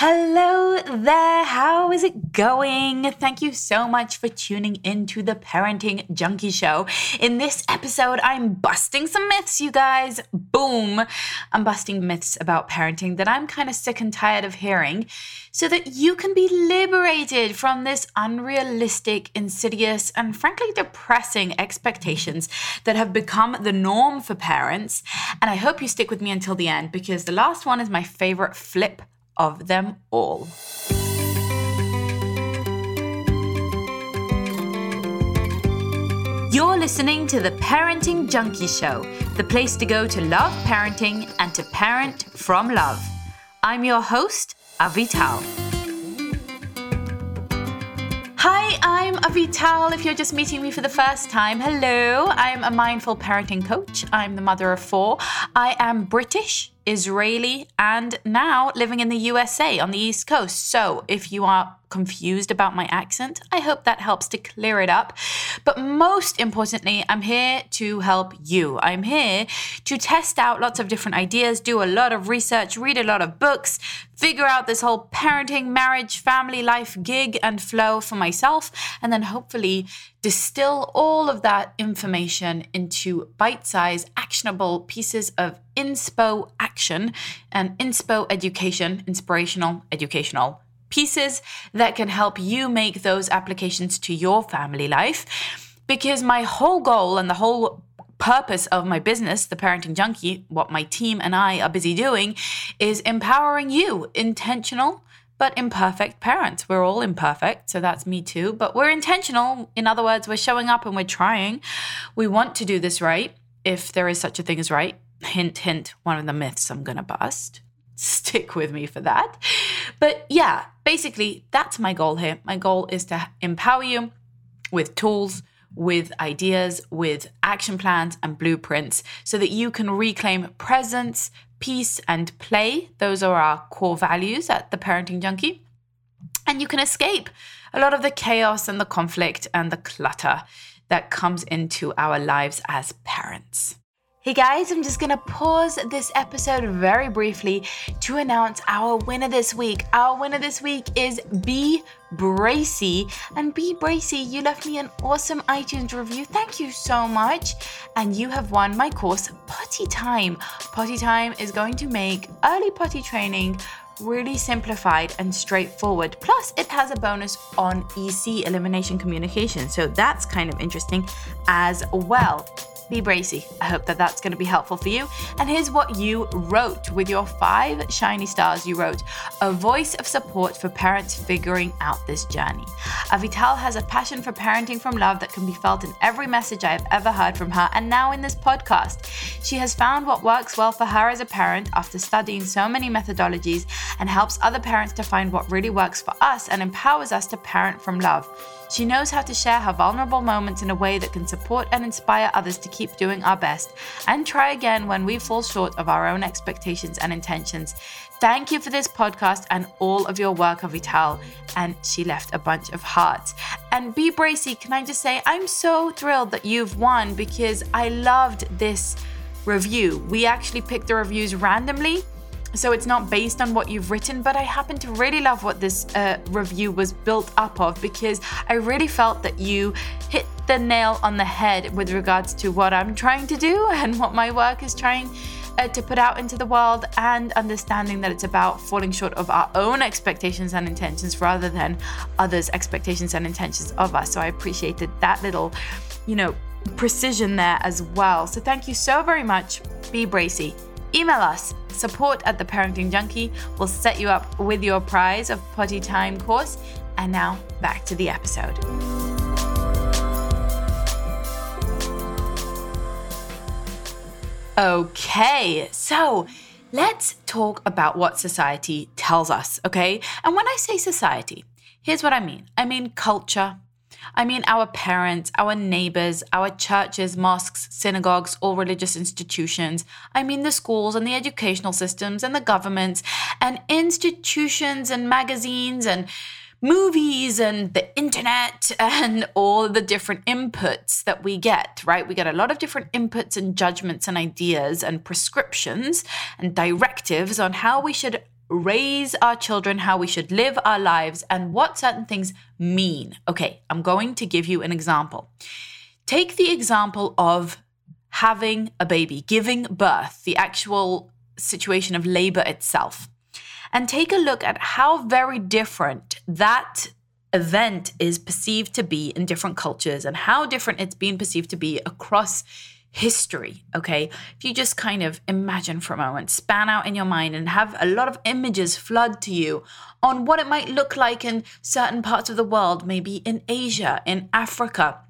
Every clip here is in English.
Hello there, how is it going? Thank you so much for tuning into the Parenting Junkie Show. In this episode, I'm busting some myths, you guys. Boom! I'm busting myths about parenting that I'm kind of sick and tired of hearing so that you can be liberated from this unrealistic, insidious, and frankly depressing expectations that have become the norm for parents. And I hope you stick with me until the end because the last one is my favorite flip of them all. You're listening to the Parenting Junkie Show, the place to go to love parenting and to parent from love. I'm your host, Avital. Hi, I'm Avital. If you're just meeting me for the first time, hello. I'm a mindful parenting coach. I'm the mother of four. I am British Israeli, and now living in the USA on the East Coast. So if you are confused about my accent, I hope that helps to clear it up. But most importantly, I'm here to help you. I'm here to test out lots of different ideas, do a lot of research, read a lot of books, figure out this whole parenting, marriage, family life gig and flow for myself, and then hopefully distill all of that information into bite sized, actionable pieces of inspo action and inspo education, inspirational, educational pieces that can help you make those applications to your family life. Because my whole goal and the whole purpose of my business, The Parenting Junkie, what my team and I are busy doing, is empowering you, intentional but imperfect parents. We're all imperfect, so that's me too, but we're intentional. In other words, we're showing up and we're trying. We want to do this right, if there is such a thing as right. Hint, hint, one of the myths I'm gonna bust. Stick with me for that. But yeah, basically, that's my goal here. My goal is to empower you with tools, with ideas, with action plans and blueprints so that you can reclaim presence, peace, and play. Those are our core values at the Parenting Junkie. And you can escape a lot of the chaos and the conflict and the clutter that comes into our lives as parents. Hey guys, I'm just gonna pause this episode very briefly to announce our winner this week. Our winner this week is B. Bracy. And B. Bracy, you left me an awesome iTunes review. Thank you so much. And you have won my course, Potty Time. Potty Time is going to make early potty training really simplified and straightforward. Plus, it has a bonus on EC elimination communication. So that's kind of interesting as well B. Bracy. I hope that that's going to be helpful for you. And here's what you wrote with your five shiny stars. You wrote, A voice of support for parents figuring out this journey. Avital has a passion for parenting from love that can be felt in every message I have ever heard from her and now in this podcast. She has found what works well for her as a parent after studying so many methodologies and helps other parents to find what really works for us and empowers us to parent from love. She knows how to share her vulnerable moments in a way that can support and inspire others to keep doing our best and try again when we fall short of our own expectations and intentions. Thank you for this podcast and all of your work, Avital. And she left a bunch of hearts. And B. Bracy, can I just say, I'm so thrilled that you've won because I loved this review. We actually picked the reviews randomly so it's not based on what you've written, but I happen to really love what this uh, review was built up of because I really felt that you hit the nail on the head with regards to what I'm trying to do and what my work is trying uh, to put out into the world, and understanding that it's about falling short of our own expectations and intentions rather than others' expectations and intentions of us. So I appreciated that little, you know, precision there as well. So thank you so very much. B. Bracy. Email us support at the Parenting Junkie will set you up with your prize of potty time course. And now back to the episode. Okay, so let's talk about what society tells us, okay? And when I say society, here's what I mean I mean culture, I mean, our parents, our neighbors, our churches, mosques, synagogues, all religious institutions. I mean, the schools and the educational systems and the governments and institutions and magazines and movies and the internet and all the different inputs that we get, right? We get a lot of different inputs and judgments and ideas and prescriptions and directives on how we should raise our children, how we should live our lives, and what certain things mean. Okay, I'm going to give you an example. Take the example of having a baby, giving birth, the actual situation of labor itself, and take a look at how very different that event is perceived to be in different cultures and how different it's been perceived to be across history. Okay. If you just kind of imagine for a moment, span out in your mind and have a lot of images flood to you on what it might look like in certain parts of the world, maybe in Asia, in Africa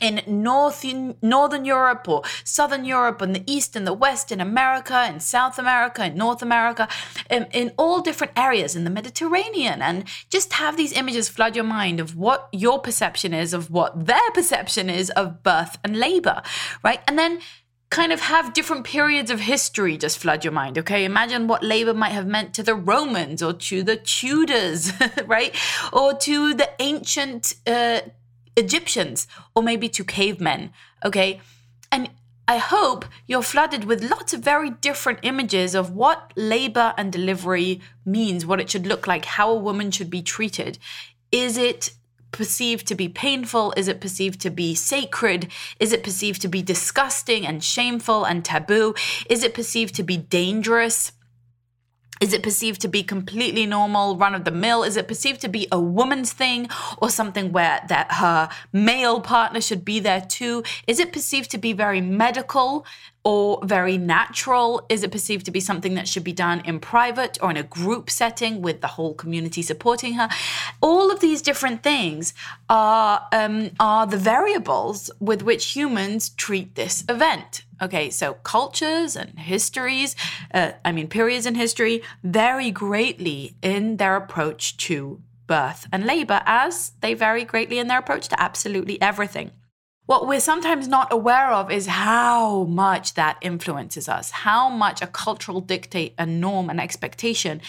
in North Northern Europe or Southern Europe and the East and the West, in America, in South America, in North America, in, in all different areas in the Mediterranean, and just have these images flood your mind of what your perception is of what their perception is of birth and labor, right? And then kind of have different periods of history just flood your mind, okay? Imagine what labor might have meant to the Romans or to the Tudors, right? Or to the ancient uh, Egyptians or maybe to cavemen, okay? And I hope you're flooded with lots of very different images of what labor and delivery means, what it should look like, how a woman should be treated. Is it perceived to be painful? Is it perceived to be sacred? Is it perceived to be disgusting and shameful and taboo? Is it perceived to be dangerous? Is it perceived to be completely normal, run of the mill? Is it perceived to be a woman's thing or something where that her male partner should be there too? Is it perceived to be very medical or very natural? Is it perceived to be something that should be done in private or in a group setting with the whole community supporting her? All of these different things are um, are the variables with which humans treat this event. Okay, so cultures and histories, uh, I mean periods in history, vary greatly in their approach to birth and labor, as they vary greatly in their approach to absolutely everything. What we're sometimes not aware of is how much that influences us, how much a cultural dictate, a norm, an expectation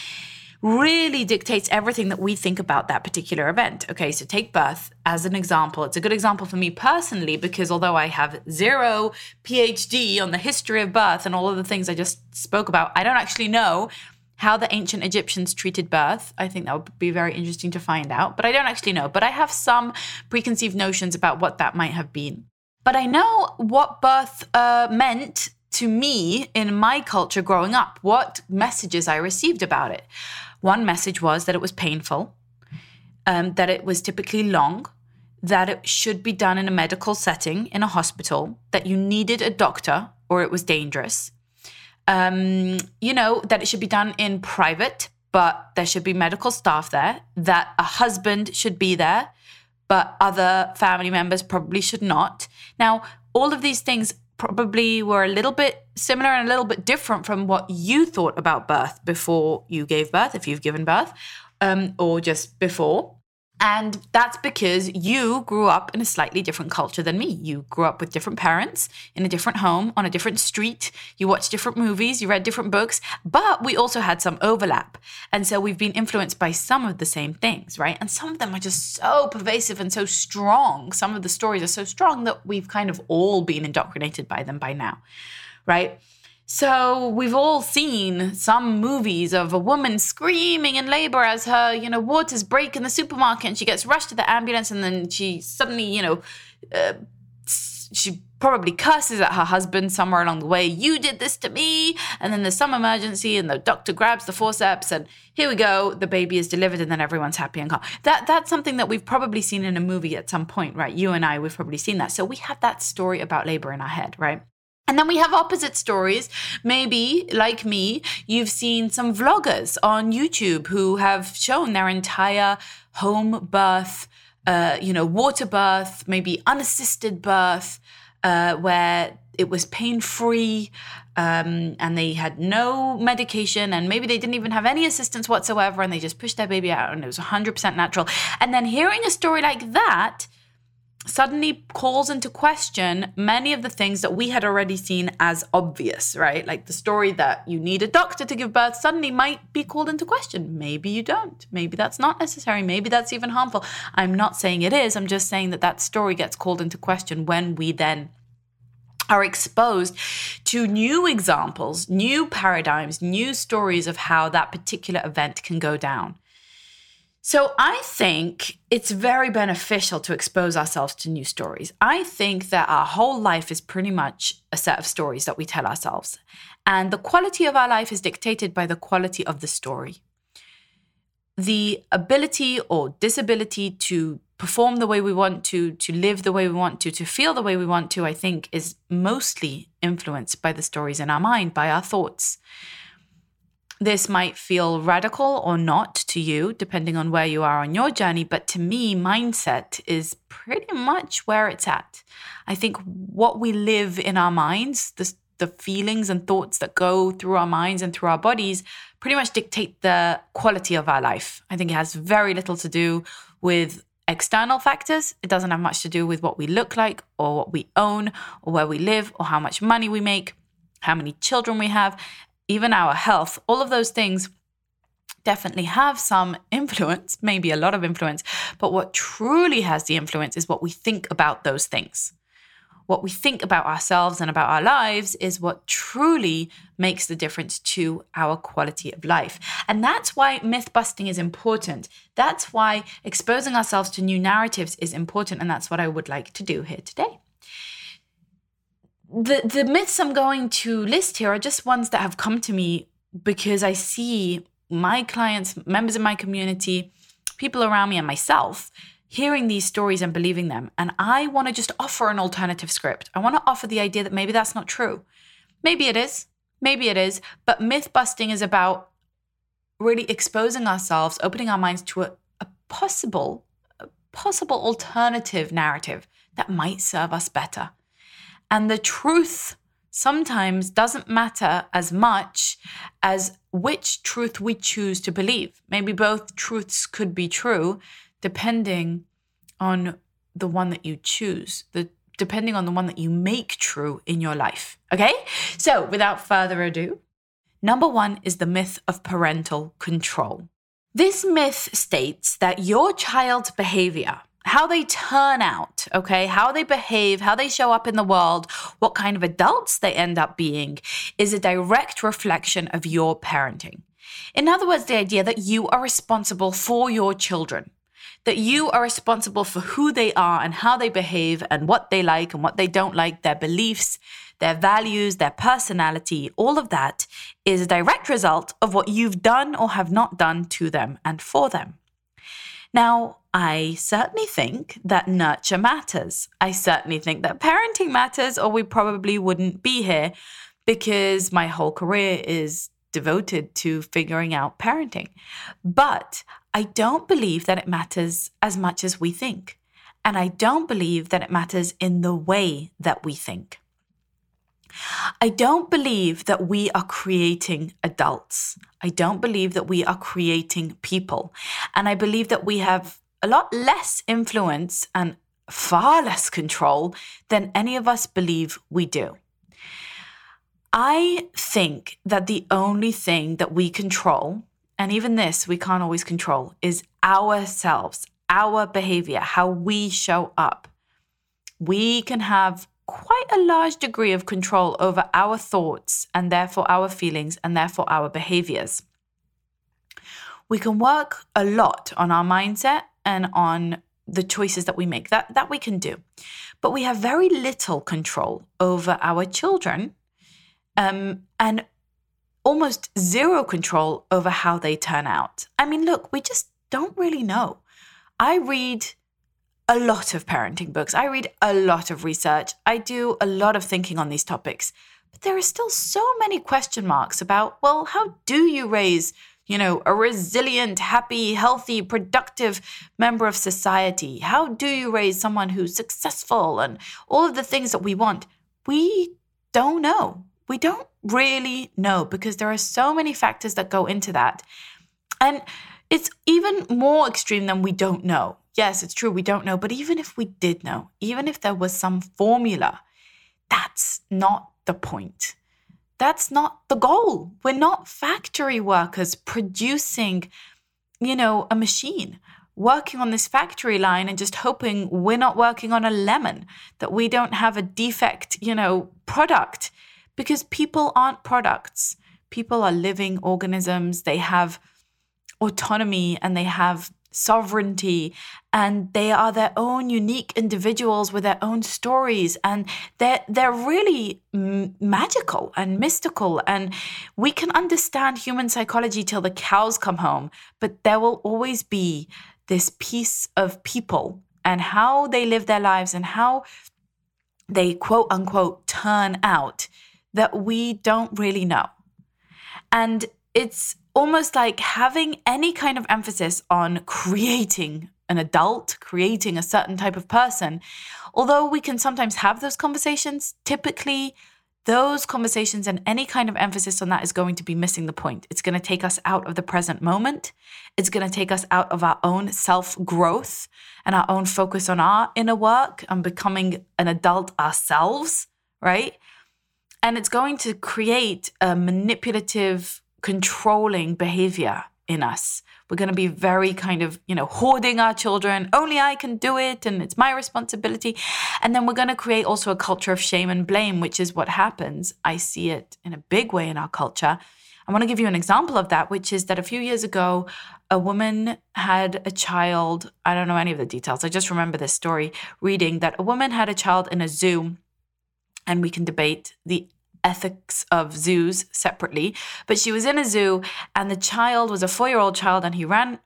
really dictates everything that we think about that particular event. Okay, so take birth as an example. It's a good example for me personally because although I have zero PhD on the history of birth and all of the things I just spoke about, I don't actually know how the ancient Egyptians treated birth. I think that would be very interesting to find out, but I don't actually know. But I have some preconceived notions about what that might have been. But I know what birth uh, meant to me in my culture growing up, what messages I received about it. One message was that it was painful, um, that it was typically long, that it should be done in a medical setting, in a hospital, that you needed a doctor or it was dangerous um, you know, that it should be done in private, but there should be medical staff there, that a husband should be there, but other family members probably should not. Now, all of these things probably were a little bit similar and a little bit different from what you thought about birth before you gave birth, if you've given birth, um, or just before. And that's because you grew up in a slightly different culture than me. You grew up with different parents, in a different home, on a different street. You watched different movies, you read different books, but we also had some overlap. And so we've been influenced by some of the same things, right? And some of them are just so pervasive and so strong. Some of the stories are so strong that we've kind of all been indoctrinated by them by now, right? So we've all seen some movies of a woman screaming in labor as her, you know, waters break in the supermarket and she gets rushed to the ambulance and then she suddenly, you know, uh, she probably curses at her husband somewhere along the way. You did this to me. And then there's some emergency and the doctor grabs the forceps and here we go. The baby is delivered and then everyone's happy and calm. That that's something that we've probably seen in a movie at some point, right? You and I, we've probably seen that. So we have that story about labor in our head, right? And then we have opposite stories. Maybe, like me, you've seen some vloggers on YouTube who have shown their entire home birth, uh, you know, water birth, maybe unassisted birth, uh, where it was pain free um, and they had no medication and maybe they didn't even have any assistance whatsoever and they just pushed their baby out and it was 100% natural. And then hearing a story like that, suddenly calls into question many of the things that we had already seen as obvious, right? Like the story that you need a doctor to give birth suddenly might be called into question. Maybe you don't. Maybe that's not necessary. Maybe that's even harmful. I'm not saying it is. I'm just saying that that story gets called into question when we then are exposed to new examples, new paradigms, new stories of how that particular event can go down. So I think it's very beneficial to expose ourselves to new stories. I think that our whole life is pretty much a set of stories that we tell ourselves. And the quality of our life is dictated by the quality of the story. The ability or disability to perform the way we want to, to live the way we want to, to feel the way we want to, I think is mostly influenced by the stories in our mind, by our thoughts. This might feel radical or not to you, depending on where you are on your journey, but to me, mindset is pretty much where it's at. I think what we live in our minds, the, the feelings and thoughts that go through our minds and through our bodies, pretty much dictate the quality of our life. I think it has very little to do with external factors. It doesn't have much to do with what we look like or what we own or where we live or how much money we make, how many children we have, even our health. All of those things definitely have some influence, maybe a lot of influence. But what truly has the influence is what we think about those things what we think about ourselves and about our lives is what truly makes the difference to our quality of life. And that's why myth busting is important. That's why exposing ourselves to new narratives is important. And that's what I would like to do here today. The, the myths I'm going to list here are just ones that have come to me because I see my clients, members of my community, people around me, and myself hearing these stories and believing them. And I want to just offer an alternative script. I want to offer the idea that maybe that's not true. Maybe it is. Maybe it is. But myth busting is about really exposing ourselves, opening our minds to a, a possible, a possible alternative narrative that might serve us better. And the truth sometimes doesn't matter as much as which truth we choose to believe. Maybe both truths could be true, depending on the one that you choose, the depending on the one that you make true in your life. Okay? So, without further ado, number 1 is the myth of parental control. This myth states that your child's behavior, how they turn out, okay, how they behave, how they show up in the world, what kind of adults they end up being, is a direct reflection of your parenting. In other words, the idea that you are responsible for your children that you are responsible for who they are and how they behave and what they like and what they don't like, their beliefs, their values, their personality, all of that is a direct result of what you've done or have not done to them and for them. Now, I certainly think that nurture matters. I certainly think that parenting matters, or we probably wouldn't be here because my whole career is devoted to figuring out parenting. But I don't believe that it matters as much as we think. And I don't believe that it matters in the way that we think. I don't believe that we are creating adults. I don't believe that we are creating people. And I believe that we have a lot less influence and far less control than any of us believe we do. I think that the only thing that we control and even this we can't always control, is ourselves, our behavior, how we show up. We can have quite a large degree of control over our thoughts and therefore our feelings and therefore our behaviors. We can work a lot on our mindset and on the choices that we make. That that we can do. But we have very little control over our children. Um, and almost zero control over how they turn out. I mean, look, we just don't really know. I read a lot of parenting books, I read a lot of research, I do a lot of thinking on these topics. But there are still so many question marks about, well, how do you raise, you know, a resilient, happy, healthy, productive member of society? How do you raise someone who's successful and all of the things that we want? We don't know. We don't really know because there are so many factors that go into that. And it's even more extreme than we don't know. Yes, it's true, we don't know. But even if we did know, even if there was some formula, that's not the point. That's not the goal. We're not factory workers producing, you know, a machine. working on this factory line and just hoping we're not working on a lemon, that we don't have a defect, you know, product. Because people aren't products. People are living organisms. They have autonomy and they have sovereignty and they are their own unique individuals with their own stories and they're they're really m- magical and mystical and we can understand human psychology till the cows come home but there will always be this piece of people and how they live their lives and how they quote unquote turn out that we don't really know. And it's almost like having any kind of emphasis on creating an adult, creating a certain type of person. Although we can sometimes have those conversations, typically those conversations and any kind of emphasis on that is going to be missing the point. It's going to take us out of the present moment. It's going to take us out of our own self growth and our own focus on our inner work and becoming an adult ourselves, right? And it's going to create a manipulative controlling behavior in us. We're going to be very kind of, you know, hoarding our children. Only I can do it and it's my responsibility. And then we're going to create also a culture of shame and blame, which is what happens. I see it in a big way in our culture. I want to give you an example of that, which is that a few years ago, a woman had a child. I don't know any of the details. I just remember this story reading that a woman had a child in a zoo and we can debate the ethics of zoos separately. But she was in a zoo, and the child was a four year old child, and he ran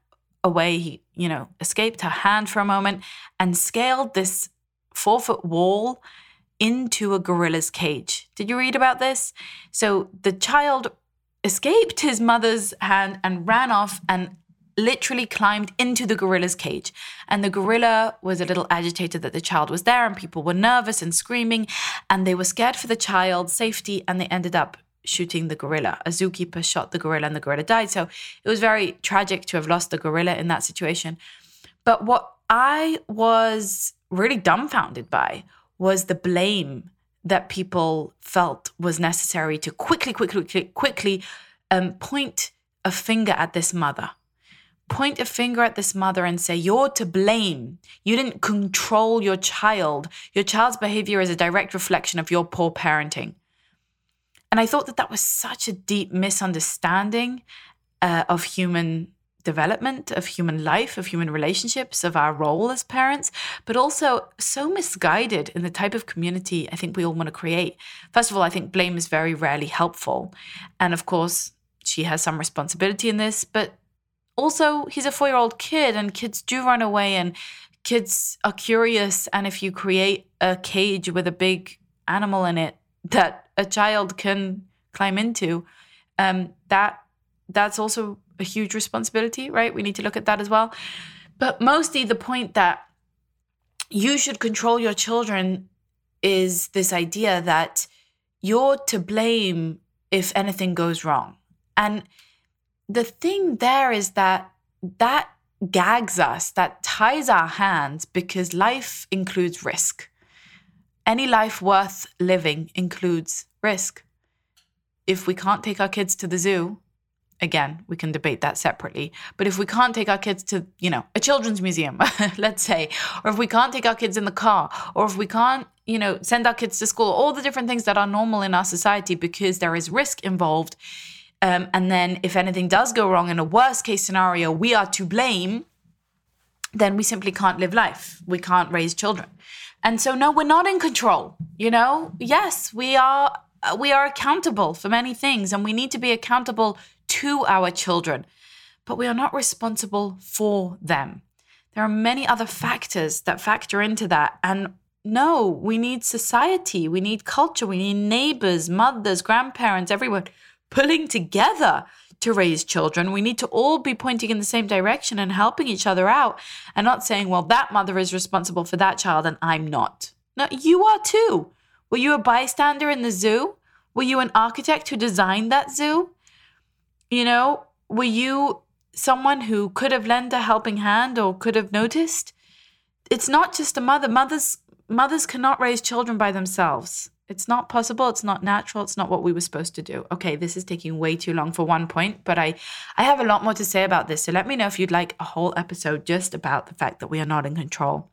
away. He, you know, escaped her hand for a moment and scaled this four foot wall into a gorilla's cage. Did you read about this? So the child escaped his mother's hand and ran off and literally climbed into the gorilla's cage. And the gorilla was a little agitated that the child was there, and people were nervous and screaming, and they were scared for the child's safety, and they ended up shooting the gorilla. A zookeeper shot the gorilla, and the gorilla died. So it was very tragic to have lost the gorilla in that situation. But what I was really dumbfounded by was the blame that people felt was necessary to quickly, quickly, quickly um, point a finger at this mother point a finger at this mother and say, You're to blame. You didn't control your child. Your child's behavior is a direct reflection of your poor parenting. And I thought that that was such a deep misunderstanding uh, of human development, of human life, of human relationships, of our role as parents, but also so misguided in the type of community I think we all want to create. First of all, I think blame is very rarely helpful. And of course, she has some responsibility in this, but also he's a four year old kid and kids do run away and kids are curious. And if you create a cage with a big animal in it that a child can climb into um, that that's also a huge responsibility right? We need to look at that as well. But mostly the point that you should control your children is this idea that you're to blame if anything goes wrong. And the thing there is that that gags us, that ties our hands because life includes risk. Any life worth living includes risk. If we can't take our kids to the zoo, again, we can debate that separately. But if we can't take our kids to, you know, a children's museum, let's say, or if we can't take our kids in the car, or if we can't, you know, send our kids to school, all the different things that are normal in our society because there is risk involved, um, and then if anything does go wrong in a worst case scenario, we are to blame, then we simply can't live life. We can't raise children. And so, no, we're not in control. You know, yes, we are. We are accountable for many things, and we need to be accountable to our children, but we are not responsible for them. There are many other factors that factor into that. And no, we need society, we need culture, we need neighbors, mothers, grandparents, everyone pulling together to raise children. We need to all be pointing in the same direction and helping each other out and not saying, well, that mother is responsible for that child and I'm not. No, you are too. Were you a bystander in the zoo? Were you an architect who designed that zoo? You know, were you someone who could have lent a helping hand or could have noticed? It's not just a mother. Mothers mothers cannot raise children by themselves. It's not possible. It's not natural. It's not what we were supposed to do. Okay, this is taking way too long for one point, but I I have a lot more to say about this. So let me know if you'd like a whole episode just about the fact that we are not in control.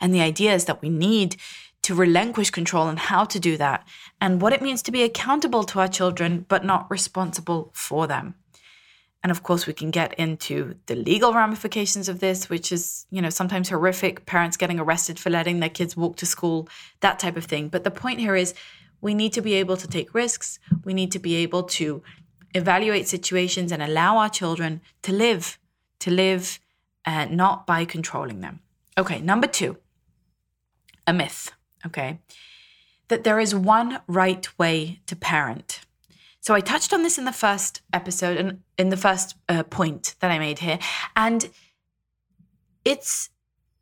And the idea is that we need to relinquish control and how to do that and what it means to be accountable to our children but not responsible for them. And of course, we can get into the legal ramifications of this, which is, you know, sometimes horrific, parents getting arrested for letting their kids walk to school, that type of thing. But the point here is we need to be able to take risks. We need to be able to evaluate situations and allow our children to live, to live, uh, not by controlling them. Okay, number two, a myth, okay, that there is one right way to parent. So I touched on this in the first episode and in the first uh, point that I made here. And it's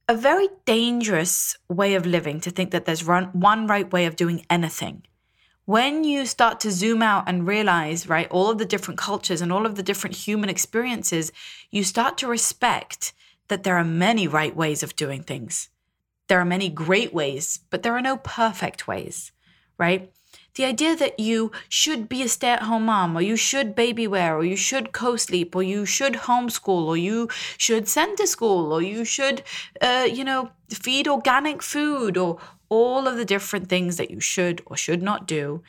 a very dangerous way of living to think that there's run, one right way of doing anything. When you start to zoom out and realize, right, all of the different cultures and all of the different human experiences, you start to respect that there are many right ways of doing things. There are many great ways, but there are no perfect ways, right? The idea that you should be a stay at home mom, or you should baby wear, or you should co sleep, or you should homeschool, or you should send to school, or you should, uh, you know, feed organic food, or all of the different things that you should or should not do,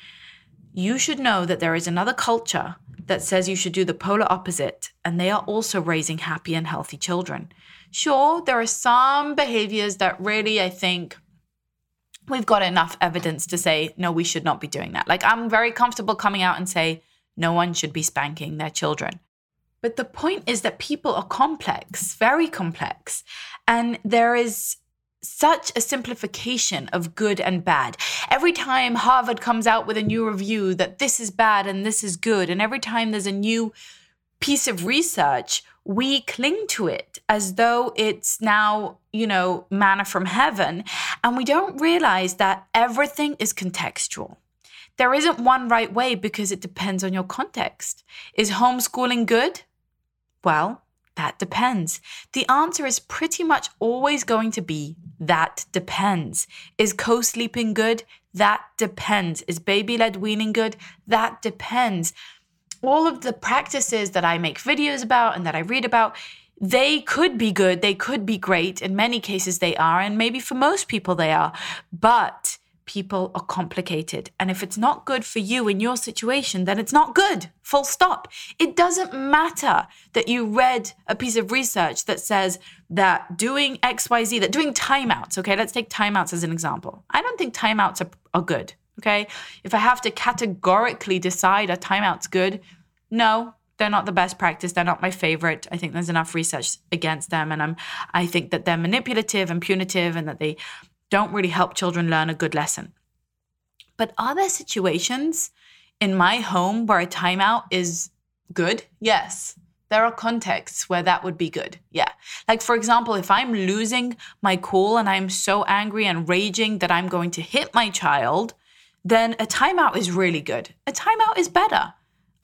you should know that there is another culture that says you should do the polar opposite, and they are also raising happy and healthy children. Sure, there are some behaviors that really, I think, we've got enough evidence to say, no, we should not be doing that. Like, I'm very comfortable coming out and say, no one should be spanking their children. But the point is that people are complex, very complex. And there is such a simplification of good and bad. Every time Harvard comes out with a new review that this is bad and this is good, and every time there's a new piece of research, we cling to it as though it's now, you know, manna from heaven. And we don't realize that everything is contextual. There isn't one right way because it depends on your context. Is homeschooling good? Well, that depends. The answer is pretty much always going to be that depends. Is co sleeping good? That depends. Is baby led weaning good? That depends all of the practices that I make videos about and that I read about, they could be good, they could be great. In many cases, they are, and maybe for most people, they are. But people are complicated. And if it's not good for you in your situation, then it's not good. Full stop. It doesn't matter that you read a piece of research that says that doing XYZ, that doing timeouts, okay, let's take timeouts as an example. I don't think timeouts are, are good. Okay. If I have to categorically decide a timeout's good, no, they're not the best practice. They're not my favorite. I think there's enough research against them. And I'm I think that they're manipulative and punitive and that they don't really help children learn a good lesson. But are there situations in my home where a timeout is good? Yes. There are contexts where that would be good. Yeah. Like, for example, if I'm losing my cool and I'm so angry and raging that I'm going to hit my child, then a timeout is really good. A timeout is better,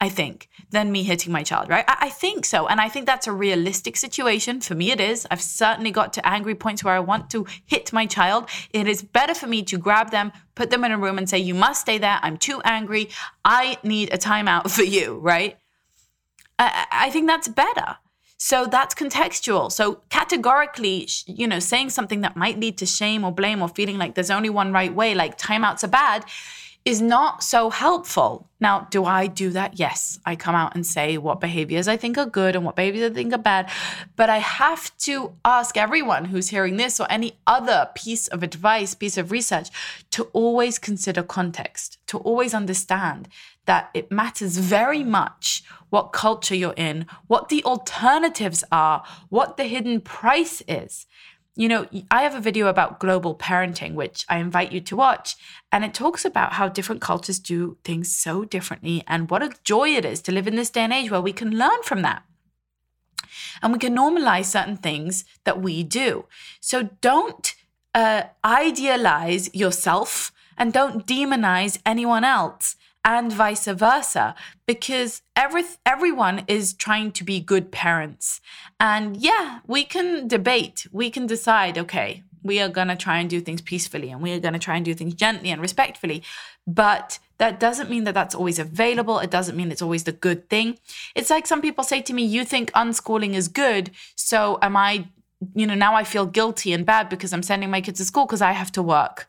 I think, than me hitting my child, right? I, I, think so. And I think that's a realistic situation. For me, it is. I've certainly got to angry points where I want to hit my child. It is better for me to grab them, put them in a room, and say, You must stay there. I'm too angry. I need a timeout for you, right? I, I think that's better. So that's contextual. So categorically, you know, saying something that might lead to shame or blame or feeling like there's only one right way, like timeouts are bad, is not so helpful. Now, do I do that? Yes. I come out and say what behaviors I think are good and what behaviors I think are bad. But I have to ask everyone who's hearing this or any other piece of advice, piece of research, to always consider context, to always understand that it matters very much what culture you're in, what the alternatives are, what the hidden price is you know, I have a video about global parenting, which I invite you to watch. And it talks about how different cultures do things so differently and what a joy it is to live in this day and age where we can learn from that. And we can normalize certain things that we do. So don't uh, idealize yourself and don't demonize anyone else and vice versa because every everyone is trying to be good parents and yeah we can debate we can decide okay We are going to try and do things peacefully and we are going to try and do things gently and respectfully. But that doesn't mean that that's always available. It doesn't mean it's always the good thing. It's like some people say to me, You think unschooling is good. So am I, you know, now I feel guilty and bad because I'm sending my kids to school because I have to work.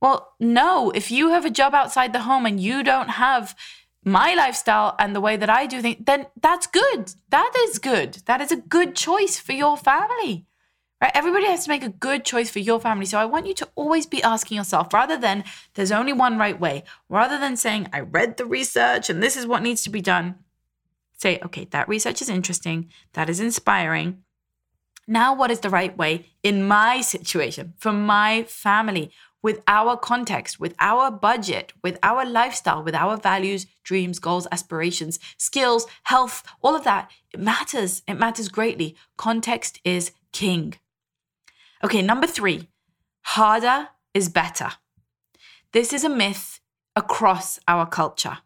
Well, no, if you have a job outside the home and you don't have my lifestyle and the way that I do things, then that's good. That is good. That is a good choice for your family. Right? Everybody has to make a good choice for your family. So I want you to always be asking yourself rather than there's only one right way, rather than saying, I read the research and this is what needs to be done. Say, okay, that research is interesting. That is inspiring. Now, what is the right way in my situation, for my family? With our context, with our budget, with our lifestyle, with our values, dreams, goals, aspirations, skills, health, all of that. It matters. It matters greatly. Context is king. Okay, number three harder is better. This is a myth across our culture.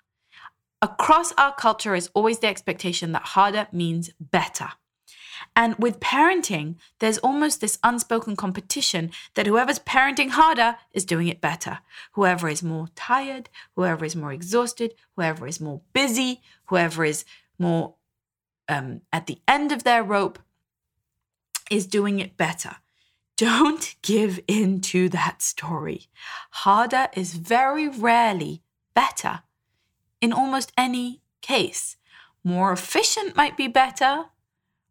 Across our culture is always the expectation that harder means better. And with parenting, there's almost this unspoken competition that whoever's parenting harder is doing it better. Whoever is more tired, whoever is more exhausted, whoever is more busy, whoever is more um, at the end of their rope is doing it better. Don't give in to that story. Harder is very rarely better in almost any case. More efficient might be better,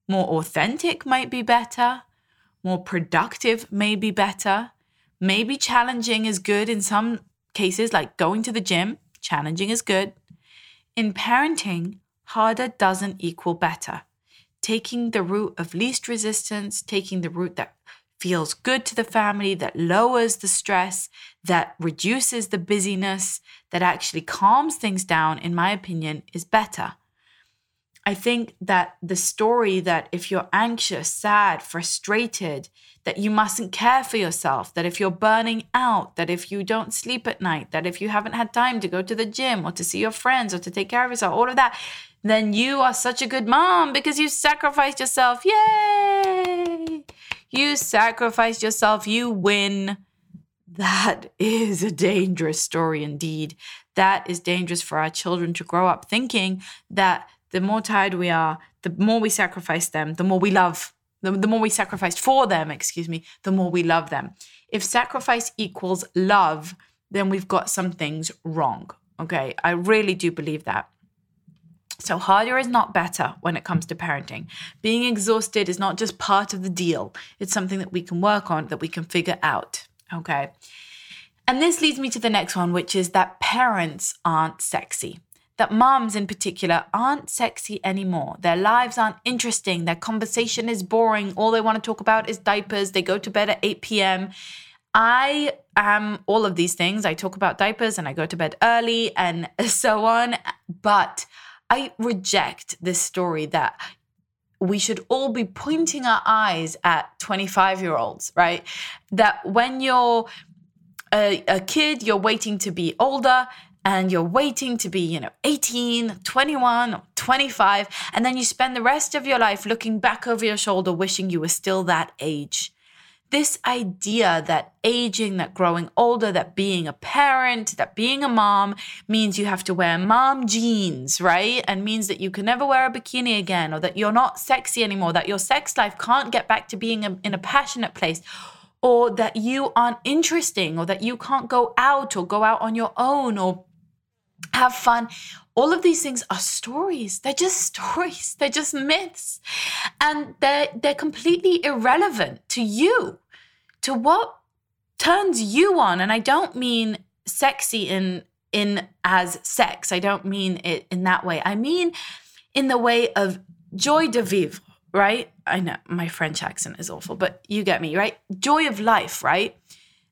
more authentic might be better. More productive may be better. Maybe challenging is good in some cases, like going to the gym. Challenging is good. In parenting, harder doesn't equal better. Taking the route of least resistance, taking the route that feels good to the family, that lowers the stress, that reduces the busyness, that actually calms things down, in my opinion, is better. I think that the story that if you're anxious, sad, frustrated, that you mustn't care for yourself, that if you're burning out, that if you don't sleep at night, that if you haven't had time to go to the gym or to see your friends or to take care of yourself, all of that, then you are such a good mom because you sacrificed yourself. Yay! You sacrificed yourself, you win. That is a dangerous story indeed. That is dangerous for our children to grow up thinking that the more tired we are, the more we sacrifice them, the more we love, the, the more we sacrifice for them, excuse me, the more we love them. If sacrifice equals love, then we've got some things wrong. Okay. I really do believe that. So, harder is not better when it comes to parenting. Being exhausted is not just part of the deal, it's something that we can work on, that we can figure out. Okay. And this leads me to the next one, which is that parents aren't sexy that moms in particular aren't sexy anymore. Their lives aren't interesting. Their conversation is boring. All they want to talk about is diapers. They go to bed at 8 p.m. I am all of these things. I talk about diapers and I go to bed early and so on. But I reject this story that we should all be pointing our eyes at 25 year olds, right? That when you're a, a, kid, you're waiting to be older and you're waiting to be, you know, 18, 21, or 25, and then you spend the rest of your life looking back over your shoulder wishing you were still that age. This idea that aging, that growing older, that being a parent, that being a mom means you have to wear mom jeans, right? And means that you can never wear a bikini again, or that you're not sexy anymore, that your sex life can't get back to being a, in a passionate place or that you aren't interesting or that you can't go out or go out on your own or have fun. All of these things are stories. They're just stories. They're just myths. And they're they're completely irrelevant to you, to what turns you on. And I don't mean sexy in in as sex. I don't mean it in that way. I mean in the way of joie de vivre, right? I know my French accent is awful, but you get me, right? Joy of life, right?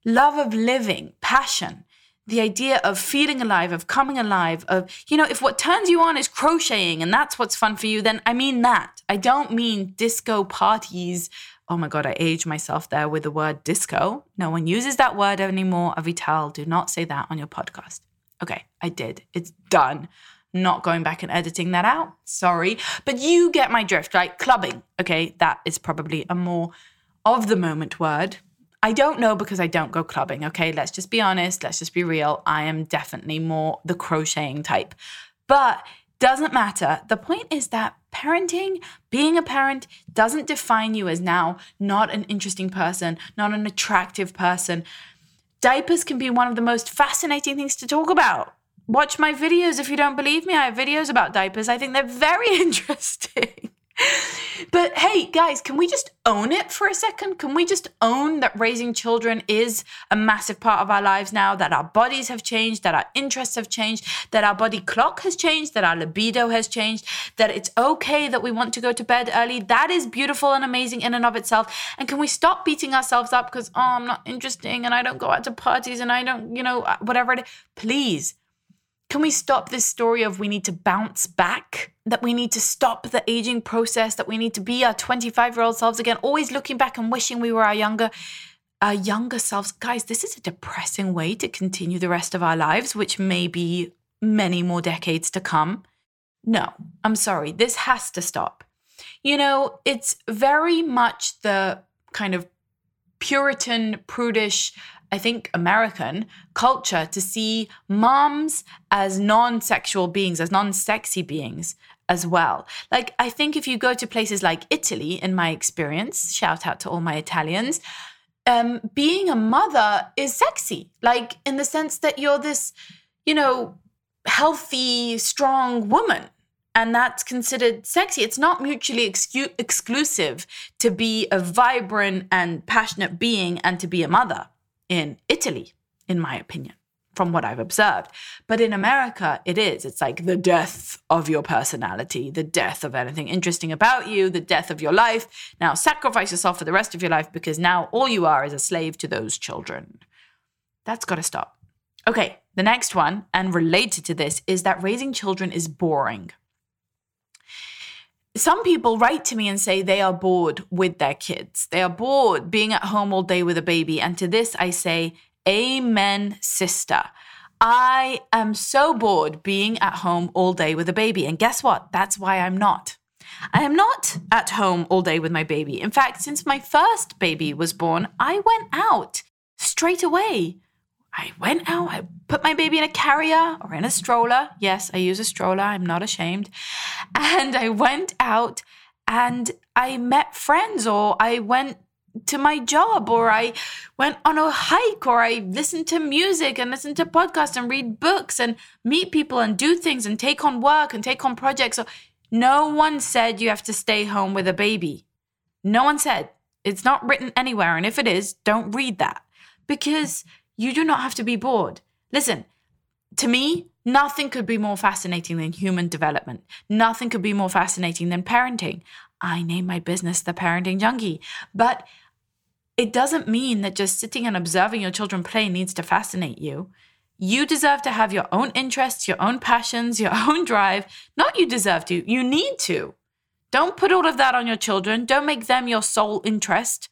Love of living, passion the idea of feeling alive, of coming alive, of, you know, if what turns you on is crocheting and that's what's fun for you, then I mean that. I don't mean disco parties. Oh my God, I age myself there with the word disco. No one uses that word anymore. Avital, do not say that on your podcast. Okay, I did. It's done. Not going back and editing that out. Sorry. But you get my drift, right? Clubbing. Okay, that is probably a more of the moment word. I don't know because I don't go clubbing, okay? Let's just be honest. Let's just be real. I am definitely more the crocheting type. But doesn't matter. The point is that parenting, being a parent, doesn't define you as now not an interesting person, not an attractive person. Diapers can be one of the most fascinating things to talk about. Watch my videos if you don't believe me. I have videos about diapers. I think they're very interesting. But hey, guys, can we just own it for a second? Can we just own that raising children is a massive part of our lives now, that our bodies have changed, that our interests have changed, that our body clock has changed, that our libido has changed, that it's okay that we want to go to bed early? That is beautiful and amazing in and of itself. And can we stop beating ourselves up because, oh, I'm not interesting and I don't go out to parties and I don't, you know, uh, whatever it is? Please can we stop this story of we need to bounce back? That we need to stop the aging process, that we need to be our 25 year old selves again, always looking back and wishing we were our younger, our younger selves. Guys, this is a depressing way to continue the rest of our lives, which may be many more decades to come. No, I'm sorry, this has to stop. You know, it's very much the kind of Puritan, prudish, I think, American culture to see moms as non sexual beings, as non sexy beings as well. Like, I think if you go to places like Italy, in my experience, shout out to all my Italians, um, being a mother is sexy. Like, in the sense that you're this, you know, healthy, strong woman and that's considered sexy. It's not mutually excu- exclusive to be a vibrant and passionate being and to be a mother in Italy, in my opinion, from what I've observed. But in America, it is. It's like the death of your personality, the death of anything interesting about you, the death of your life. Now sacrifice yourself for the rest of your life because now all you are is a slave to those children. That's got to stop. Okay, the next one, and related to this, is that raising children is boring. Some people write to me and say they are bored with their kids. They are bored being at home all day with a baby. And to this, I say, Amen, sister. I am so bored being at home all day with a baby. And guess what? That's why I'm not. I am not at home all day with my baby. In fact, since my first baby was born, I went out straight away. I went out, I put my baby in a carrier or in a stroller. Yes, I use a stroller, I'm not ashamed. And I went out and I met friends or I went to my job or I went on a hike or I listened to music and listened to podcasts and read books and meet people and do things and take on work and take on projects. No one said you have to stay home with a baby. No one said. It's not written anywhere. And if it is, don't read that because you do not have to be bored. Listen, to me, nothing could be more fascinating than human development. Nothing could be more fascinating than parenting. I name my business The Parenting Junkie. But it doesn't mean that just sitting and observing your children play needs to fascinate you. You deserve to have your own interests, your own passions, your own drive. Not you deserve to, you need to. Don't put all of that on your children. Don't make them your sole interest.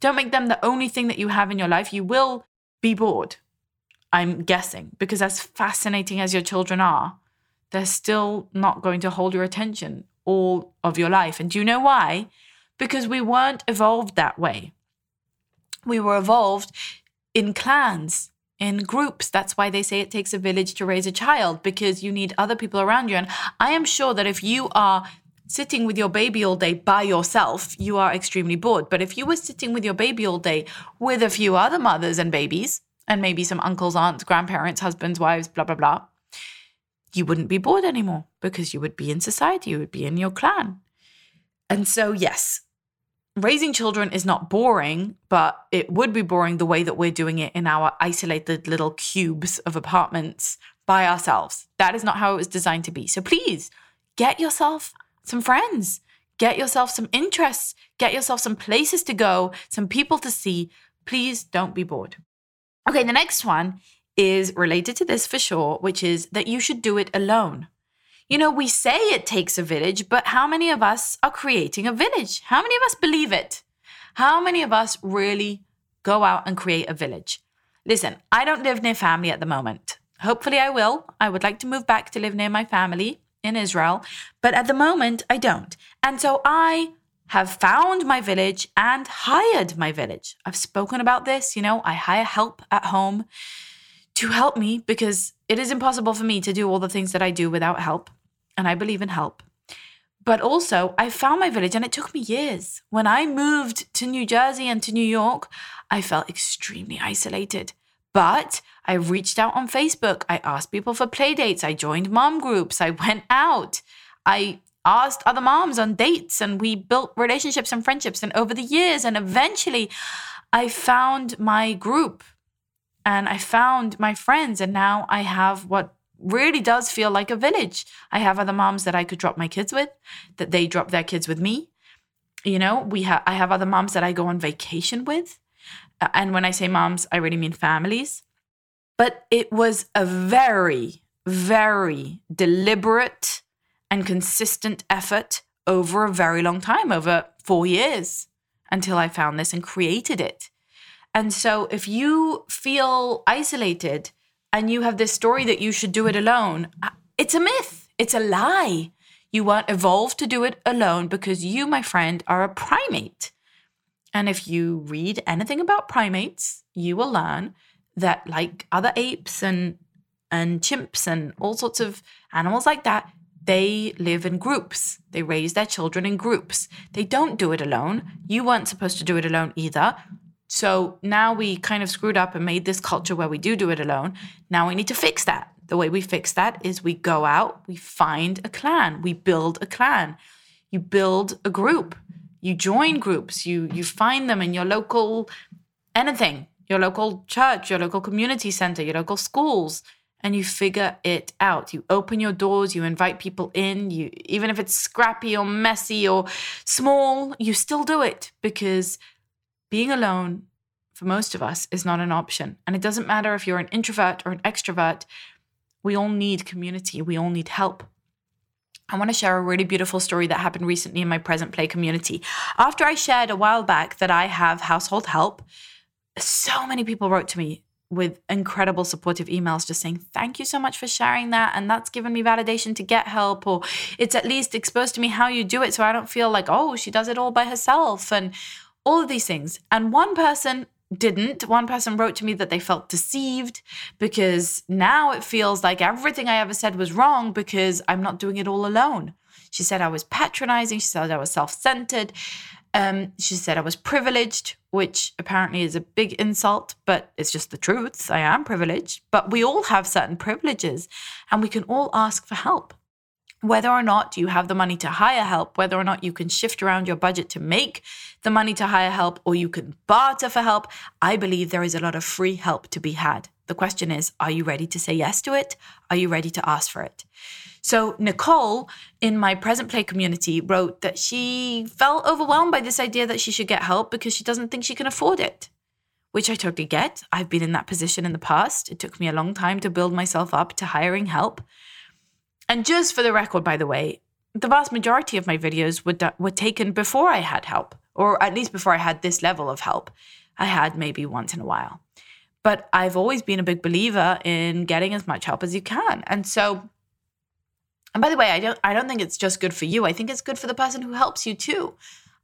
Don't make them the only thing that you have in your life. You will be bored. I'm guessing, because as fascinating as your children are, they're still not going to hold your attention all of your life. And do you know why? Because we weren't evolved that way. We were evolved in clans, in groups. That's why they say it takes a village to raise a child, because you need other people around you. And I am sure that if you are sitting with your baby all day by yourself, you are extremely bored. But if you were sitting with your baby all day with a few other mothers and babies, and maybe some uncles, aunts, grandparents, husbands, wives, blah, blah, blah, you wouldn't be bored anymore because you would be in society, you would be in your clan. And so, yes, raising children is not boring, but it would be boring the way that we're doing it in our isolated little cubes of apartments by ourselves. That is not how it was designed to be. So please get yourself some friends, get yourself some interests, get yourself some places to go, some people to see. Please don't be bored. Okay, the next one is related to this for sure, which is that you should do it alone. You know, we say it takes a village, but how many of us are creating a village? How many of us believe it? How many of us really go out and create a village? Listen, I don't live near family at the moment. Hopefully, I will. I would like to move back to live near my family in Israel, but at the moment I don't. And so I have found my village and hired my village. I've spoken about this, you know, I hire help at home to help me because it is impossible for me to do all the things that I do without help. And I believe in help. But also, I found my village and it took me years. When I moved to New Jersey and to New York, I felt extremely isolated. But I reached out on Facebook. I asked people for play dates. I joined mom groups. I went out. I asked other moms on dates and we built relationships and friendships. And over the years, and eventually, I found my group and I found my friends. And now I have what really does feel like a village. I have other moms that I could drop my kids with, that they drop their kids with me. You know, we have I have other moms that I go on vacation with. And when I say moms, I really mean families. But it was a very, very deliberate and consistent effort over a very long time, over four years, until I found this and created it. And so if you feel isolated and you have this story that you should do it alone, it's a myth, it's a lie. You weren't evolved to do it alone because you, my friend, are a primate. And if you read anything about primates, you will learn that, like other apes and and chimps and all sorts of animals like that, they live in groups. They raise their children in groups. They don't do it alone. You weren't supposed to do it alone either. So now we kind of screwed up and made this culture where we do do it alone. Now we need to fix that. The way we fix that is we go out, we find a clan, we build a clan. You build a group. You join groups. You you find them in your local anything, your local church, your local community center, your local schools, and you figure it out. You open your doors, you invite people in, you even if it's scrappy or messy or small, you still do it because being alone for most of us is not an option. And it doesn't matter if you're an introvert or an extrovert, we all need community, we all need help. I want to share a really beautiful story that happened recently in my present play community. After I shared a while back that I have household help, so many people wrote to me with incredible supportive emails just saying, Thank you so much for sharing that. And that's given me validation to get help, or it's at least exposed to me how you do it so I don't feel like, oh, she does it all by herself. And all of these things. And one person didn't. One person wrote to me that they felt deceived because now it feels like everything I ever said was wrong because I'm not doing it all alone. She said I was patronizing. She said I was self centered. Um, she said I was privileged, which apparently is a big insult, but it's just the truth. I am privileged, but we all have certain privileges and we can all ask for help whether or not you have the money to hire help, whether or not you can shift around your budget to make the money to hire help, or you can barter for help, I believe there is a lot of free help to be had. The question is, are you ready to say yes to it? Are you ready to ask for it? So, Nicole in my present play community wrote that she felt overwhelmed by this idea that she should get help because she doesn't think she can afford it, which I totally get. I've been in that position in the past. It took me a long time to build myself up to hiring help. And just for the record, by the way, the vast majority of my videos were, were taken before I had help, or at least before I had this level of help. I had maybe once in a while. But I've always been a big believer in getting as much help as you can. And so, and by the way, I don't I don't think it's just good for you. I think it's good for the person who helps you too.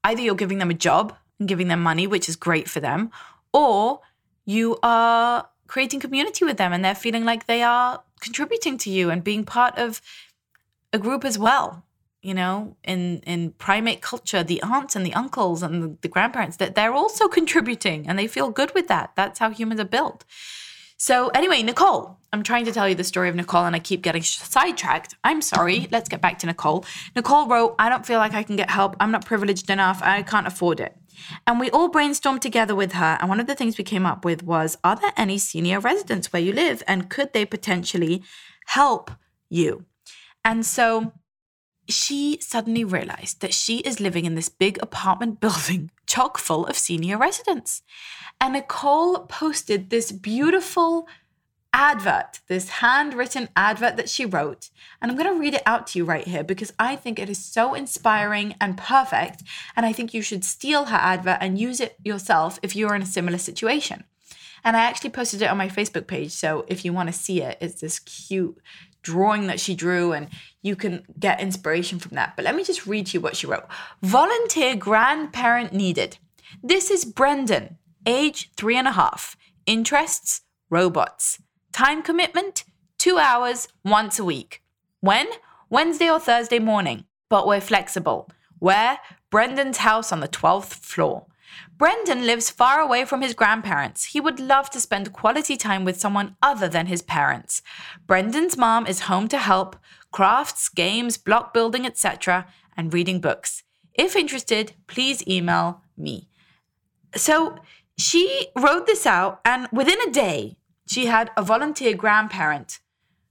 Either you're giving them a job and giving them money, which is great for them, or you are creating community with them and they're feeling like they are contributing to you and being part of a group as well you know in in primate culture the aunts and the uncles and the, the grandparents that they're also contributing and they feel good with that. That's how humans are built. So anyway nicole i'm trying to tell you the story of nicole and i keep getting sidetracked. I'm sorry. Let's get back to nicole. Nicole wrote i don't feel like i can get help. I'm not privileged enough. I can't afford it and we all brainstormed together with her. And one of the things we came up with was Are there any senior residents where you live? And could they potentially help you? And so she suddenly realized that she is living in this big apartment building chock full of senior residents. And Nicole posted this beautiful advert, this handwritten advert that she wrote. And I'm going to read it out to you right here because I think it is so inspiring and perfect. And I think you should steal her advert and use it yourself if you're in a similar situation. And I actually posted it on my Facebook page. So if you want to see it, it's this cute drawing that she drew, and you can get inspiration from that. But let me just read to you what she wrote Volunteer grandparent needed. This is Brendan, age three and a half. Interests robots. Time commitment two hours once a week. When? Wednesday or Thursday morning. But we're flexible. Where? Brendan's house on the 12th floor. Brendan lives far away from his grandparents. He would love to spend quality time with someone other than his parents. Brendan's mom is home to help, crafts, games, block building, etc., and reading books. If interested, please email me. So she wrote this out, and within a day, she had a volunteer grandparent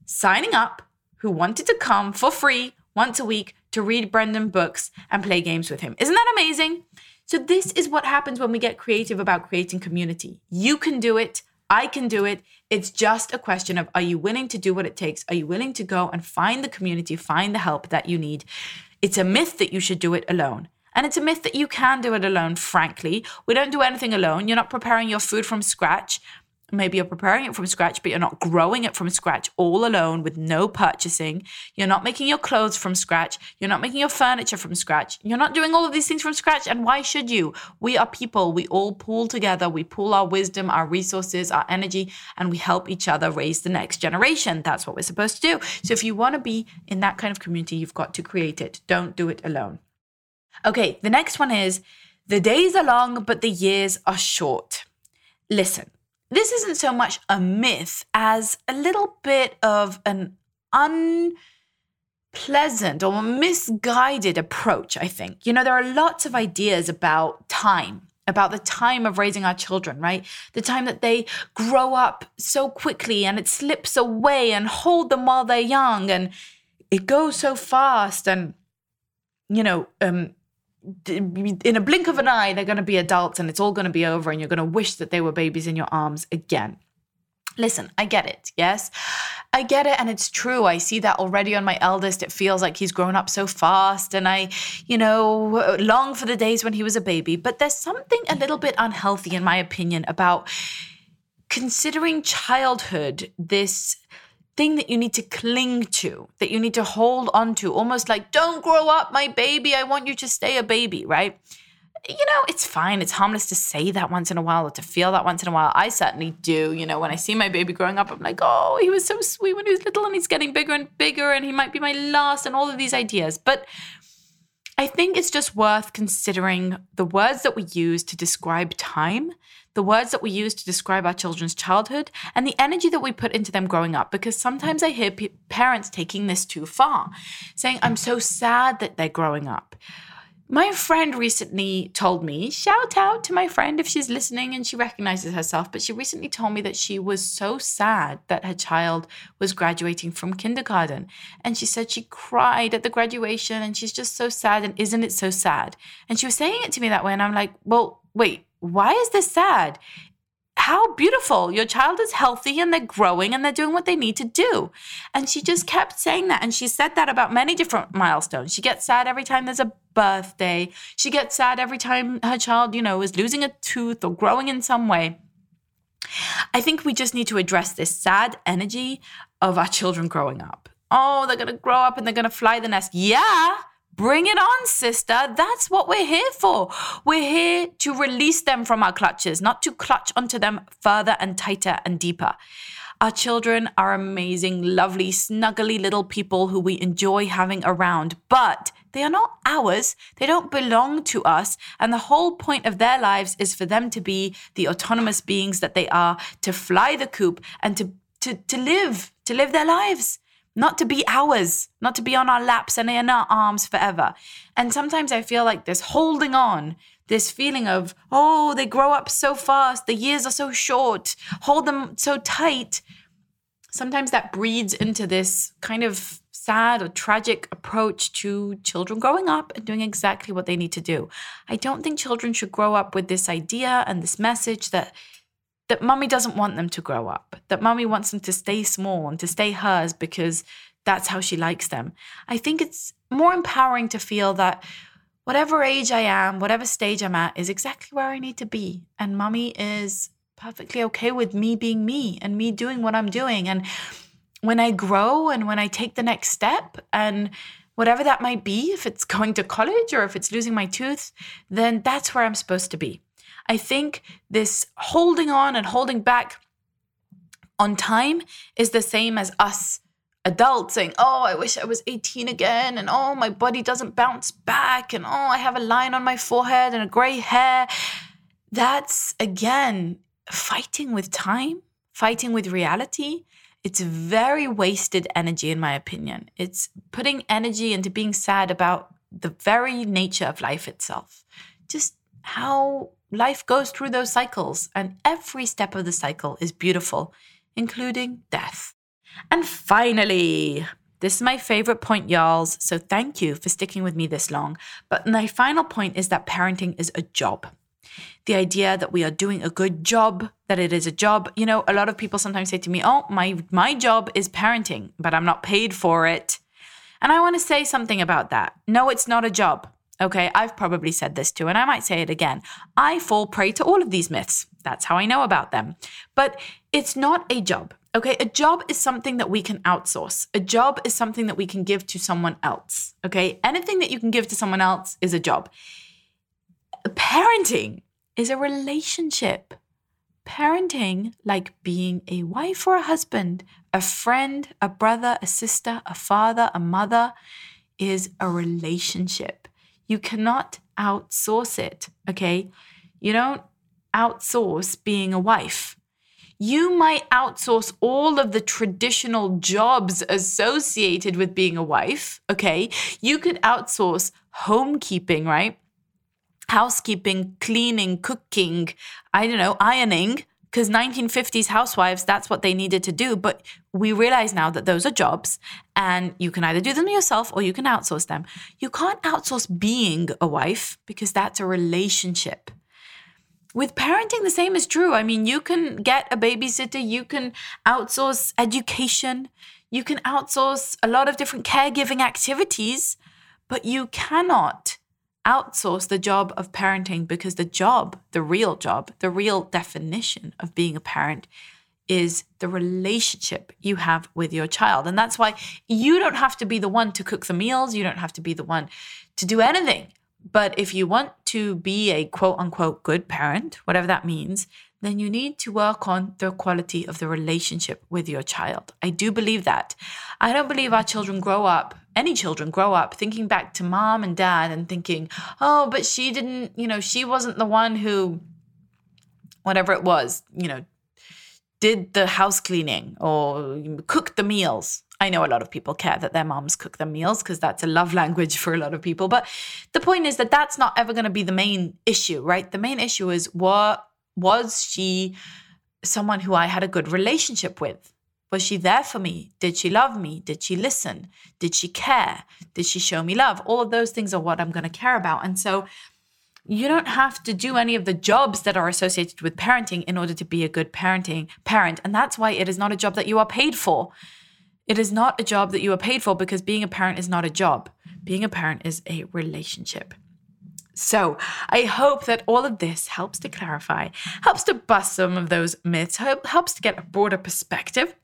signing up who wanted to come for free once a week to read Brendan books and play games with him. Isn't that amazing? So, this is what happens when we get creative about creating community. You can do it. I can do it. It's just a question of are you willing to do what it takes? Are you willing to go and find the community, find the help that you need? It's a myth that you should do it alone. And it's a myth that you can do it alone, frankly. We don't do anything alone. You're not preparing your food from scratch. Maybe you're preparing it from scratch, but you're not growing it from scratch all alone with no purchasing. You're not making your clothes from scratch. You're not making your furniture from scratch. You're not doing all of these things from scratch. And why should you? We are people. We all pool together. We pool our wisdom, our resources, our energy, and we help each other raise the next generation. That's what we're supposed to do. So if you want to be in that kind of community, you've got to create it. Don't do it alone. Okay, the next one is the days are long, but the years are short. Listen this isn't so much a myth as a little bit of an unpleasant or misguided approach, I think. You know, there are lots of ideas about time, about the time of raising our children, right? The time that they grow up so quickly and it slips away and hold them while they're young and it goes so fast and you know um, in a blink of an eye, they're going to be adults and it's all going to be over, and you're going to wish that they were babies in your arms again. Listen, I get it. Yes, I get it. And it's true. I see that already on my eldest. It feels like he's grown up so fast. And I, you know, long for the days when he was a baby. But there's something a little bit unhealthy, in my opinion, about considering childhood this thing that you need to cling to, that you need to hold on to, almost like, don't grow up, my baby. I want you to stay a baby, right? You know, it's fine. It's harmless to say that once in a while or to feel that once in a while. I certainly do. You know, when I see my baby growing up, I'm like, oh, he was so sweet when he was little and he's getting bigger and bigger and he might be my last and all of these ideas. But I think it's just worth considering the words that we use to describe time the words that we use to describe our children's childhood, and the energy that we put into them growing up. Because sometimes I hear p- parents taking this too far, saying, I'm so sad that they're growing up. My friend recently told me, shout out to my friend if she's listening and she recognizes herself, but she recently told me that she was so sad that her child was graduating from kindergarten. And she said she cried at the graduation and she's just so sad. And isn't it so sad? And she was saying it to me that way. And I'm like, well, wait, why is this sad? How beautiful. Your child is healthy and they're growing and they're doing what they need to do. And she just kept saying that. And she said that about many different milestones. She gets sad every time there's a birthday. She gets sad every time her child, you know, is losing a tooth or growing in some way. I think we just need to address this sad energy of our children growing up. Oh, they're going to grow up and they're going to fly the nest. Yeah, Bring it on, sister. That's what we're here for. We're here to release them from our clutches, not to clutch onto them further and tighter and deeper. Our children are amazing, lovely, snuggly little people who we enjoy having around, but they are not ours. They don't belong to us. And the whole point of their lives is for them to be the autonomous beings that they are, to fly the coop and to, to, to live, to live their lives not to be ours, not to be on our laps and in our arms forever. And sometimes I feel like this holding on, this feeling of, oh, they grow up so fast, the years are so short, hold them so tight. Sometimes that breeds into this kind of sad or tragic approach to children growing up and doing exactly what they need to do. I don't think children should grow up with this idea and this message that that mummy doesn't want them to grow up, that mummy wants them to stay small and to stay hers because that's how she likes them. I think it's more empowering to feel that whatever age I am, whatever stage I'm at, is exactly where I need to be. And mummy is perfectly okay with me being me and me doing what I'm doing. And when I grow and when I take the next step and whatever that might be, if it's going to college or if it's losing my tooth, then that's where I'm supposed to be. I think this holding on and holding back on time is the same as us adults saying, Oh, I wish I was 18 again, and oh, my body doesn't bounce back, and oh, I have a line on my forehead and a gray hair. That's again fighting with time, fighting with reality. It's very wasted energy, in my opinion. It's putting energy into being sad about the very nature of life itself. Just how life goes through those cycles, and every step of the cycle is beautiful, including death. And finally, this is my favorite point, y'alls. So thank you for sticking with me this long. But my final point is that parenting is a job. The idea that we are doing a good job, that it is a job. You know, a lot of people sometimes say to me, "Oh, my my job is parenting, but I'm not paid for it." And I want to say something about that. No, it's not a job. Okay, I've probably said this too, and I might say it again. I fall prey to all of these myths. That's how I know about them. But it's not a job. Okay, a job is something that we can outsource. A job is something that we can give to someone else. Okay, anything that you can give to someone else is a job. Parenting is a relationship. Parenting, like being a wife or a husband, a friend, a brother, a sister, a father, a mother, is a relationship. You cannot outsource it. Okay, you don't outsource being a wife you might outsource all of the traditional jobs associated with being a wife. Okay. You could outsource homekeeping, right? Housekeeping, cleaning, cooking, I don't know, ironing, because 1950s housewives, that's what they needed to do. But we realize now that those are jobs and you can either do them yourself or you can outsource them. You can't outsource being a wife because that's a relationship with parenting, the same is true. I mean, you can get a babysitter, you can outsource education, you can outsource a lot of different caregiving activities, but you cannot outsource the job of parenting because the job, the real job, the real definition of being a parent is the relationship you have with your child. And that's why you don't have to be the one to cook the meals, you don't have to be the one to do anything. But if you want to be a quote unquote good parent, whatever that means, then you need to work on the quality of the relationship with your child. I do believe that. I don't believe our children grow up, any children grow up thinking back to mom and dad and thinking, oh, but she didn't, you know, she wasn't the one who, whatever it was, you know, did the house cleaning or cooked the meals. I know a lot of people care that their moms cook them meals because that's a love language for a lot of people. But the point is that that's not ever going to be the main issue, right? The main issue is what was she someone who I had a good relationship with? Was she there for me? Did she love me? Did she listen? Did she care? Did she show me love? All of those things are what I'm going to care about. And so you don't have to do any of the jobs that are associated with parenting in order to be a good parenting parent. And that's why it is not a job that you are paid for. It is not a job that you are paid for because being a parent is not a job. Being a parent is a relationship. So, I hope that all of this helps to clarify, helps to bust some of those myths, helps to get a broader perspective.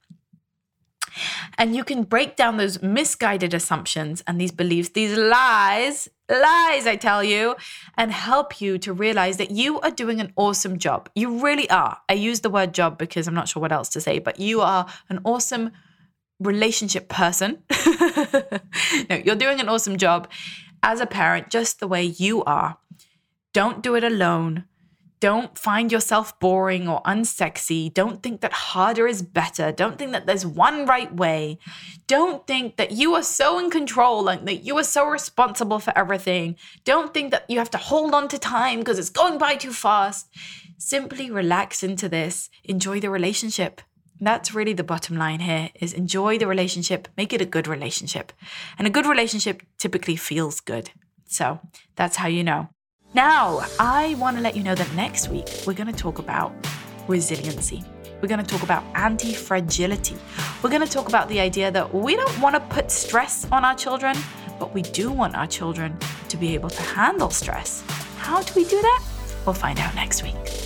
And you can break down those misguided assumptions and these beliefs, these lies, lies, I tell you, and help you to realize that you are doing an awesome job. You really are. I use the word job because I'm not sure what else to say, but you are an awesome relationship person. no, you're doing an awesome job as a parent, just the way you are. Don't do it alone. Don't find yourself boring or unsexy. Don't think that harder is better. Don't think that there's one right way. Don't think that you are so in control and that you are so responsible for everything. Don't think that you have to hold on to time because it's going by too fast. Simply relax into this. Enjoy the relationship that's really the bottom line here is enjoy the relationship make it a good relationship and a good relationship typically feels good so that's how you know now i want to let you know that next week we're going to talk about resiliency we're going to talk about anti fragility. We're going to talk about the idea that we don't want to put stress on our children, but we do want our children to be able to handle stress. How do we do that? We'll find out next week.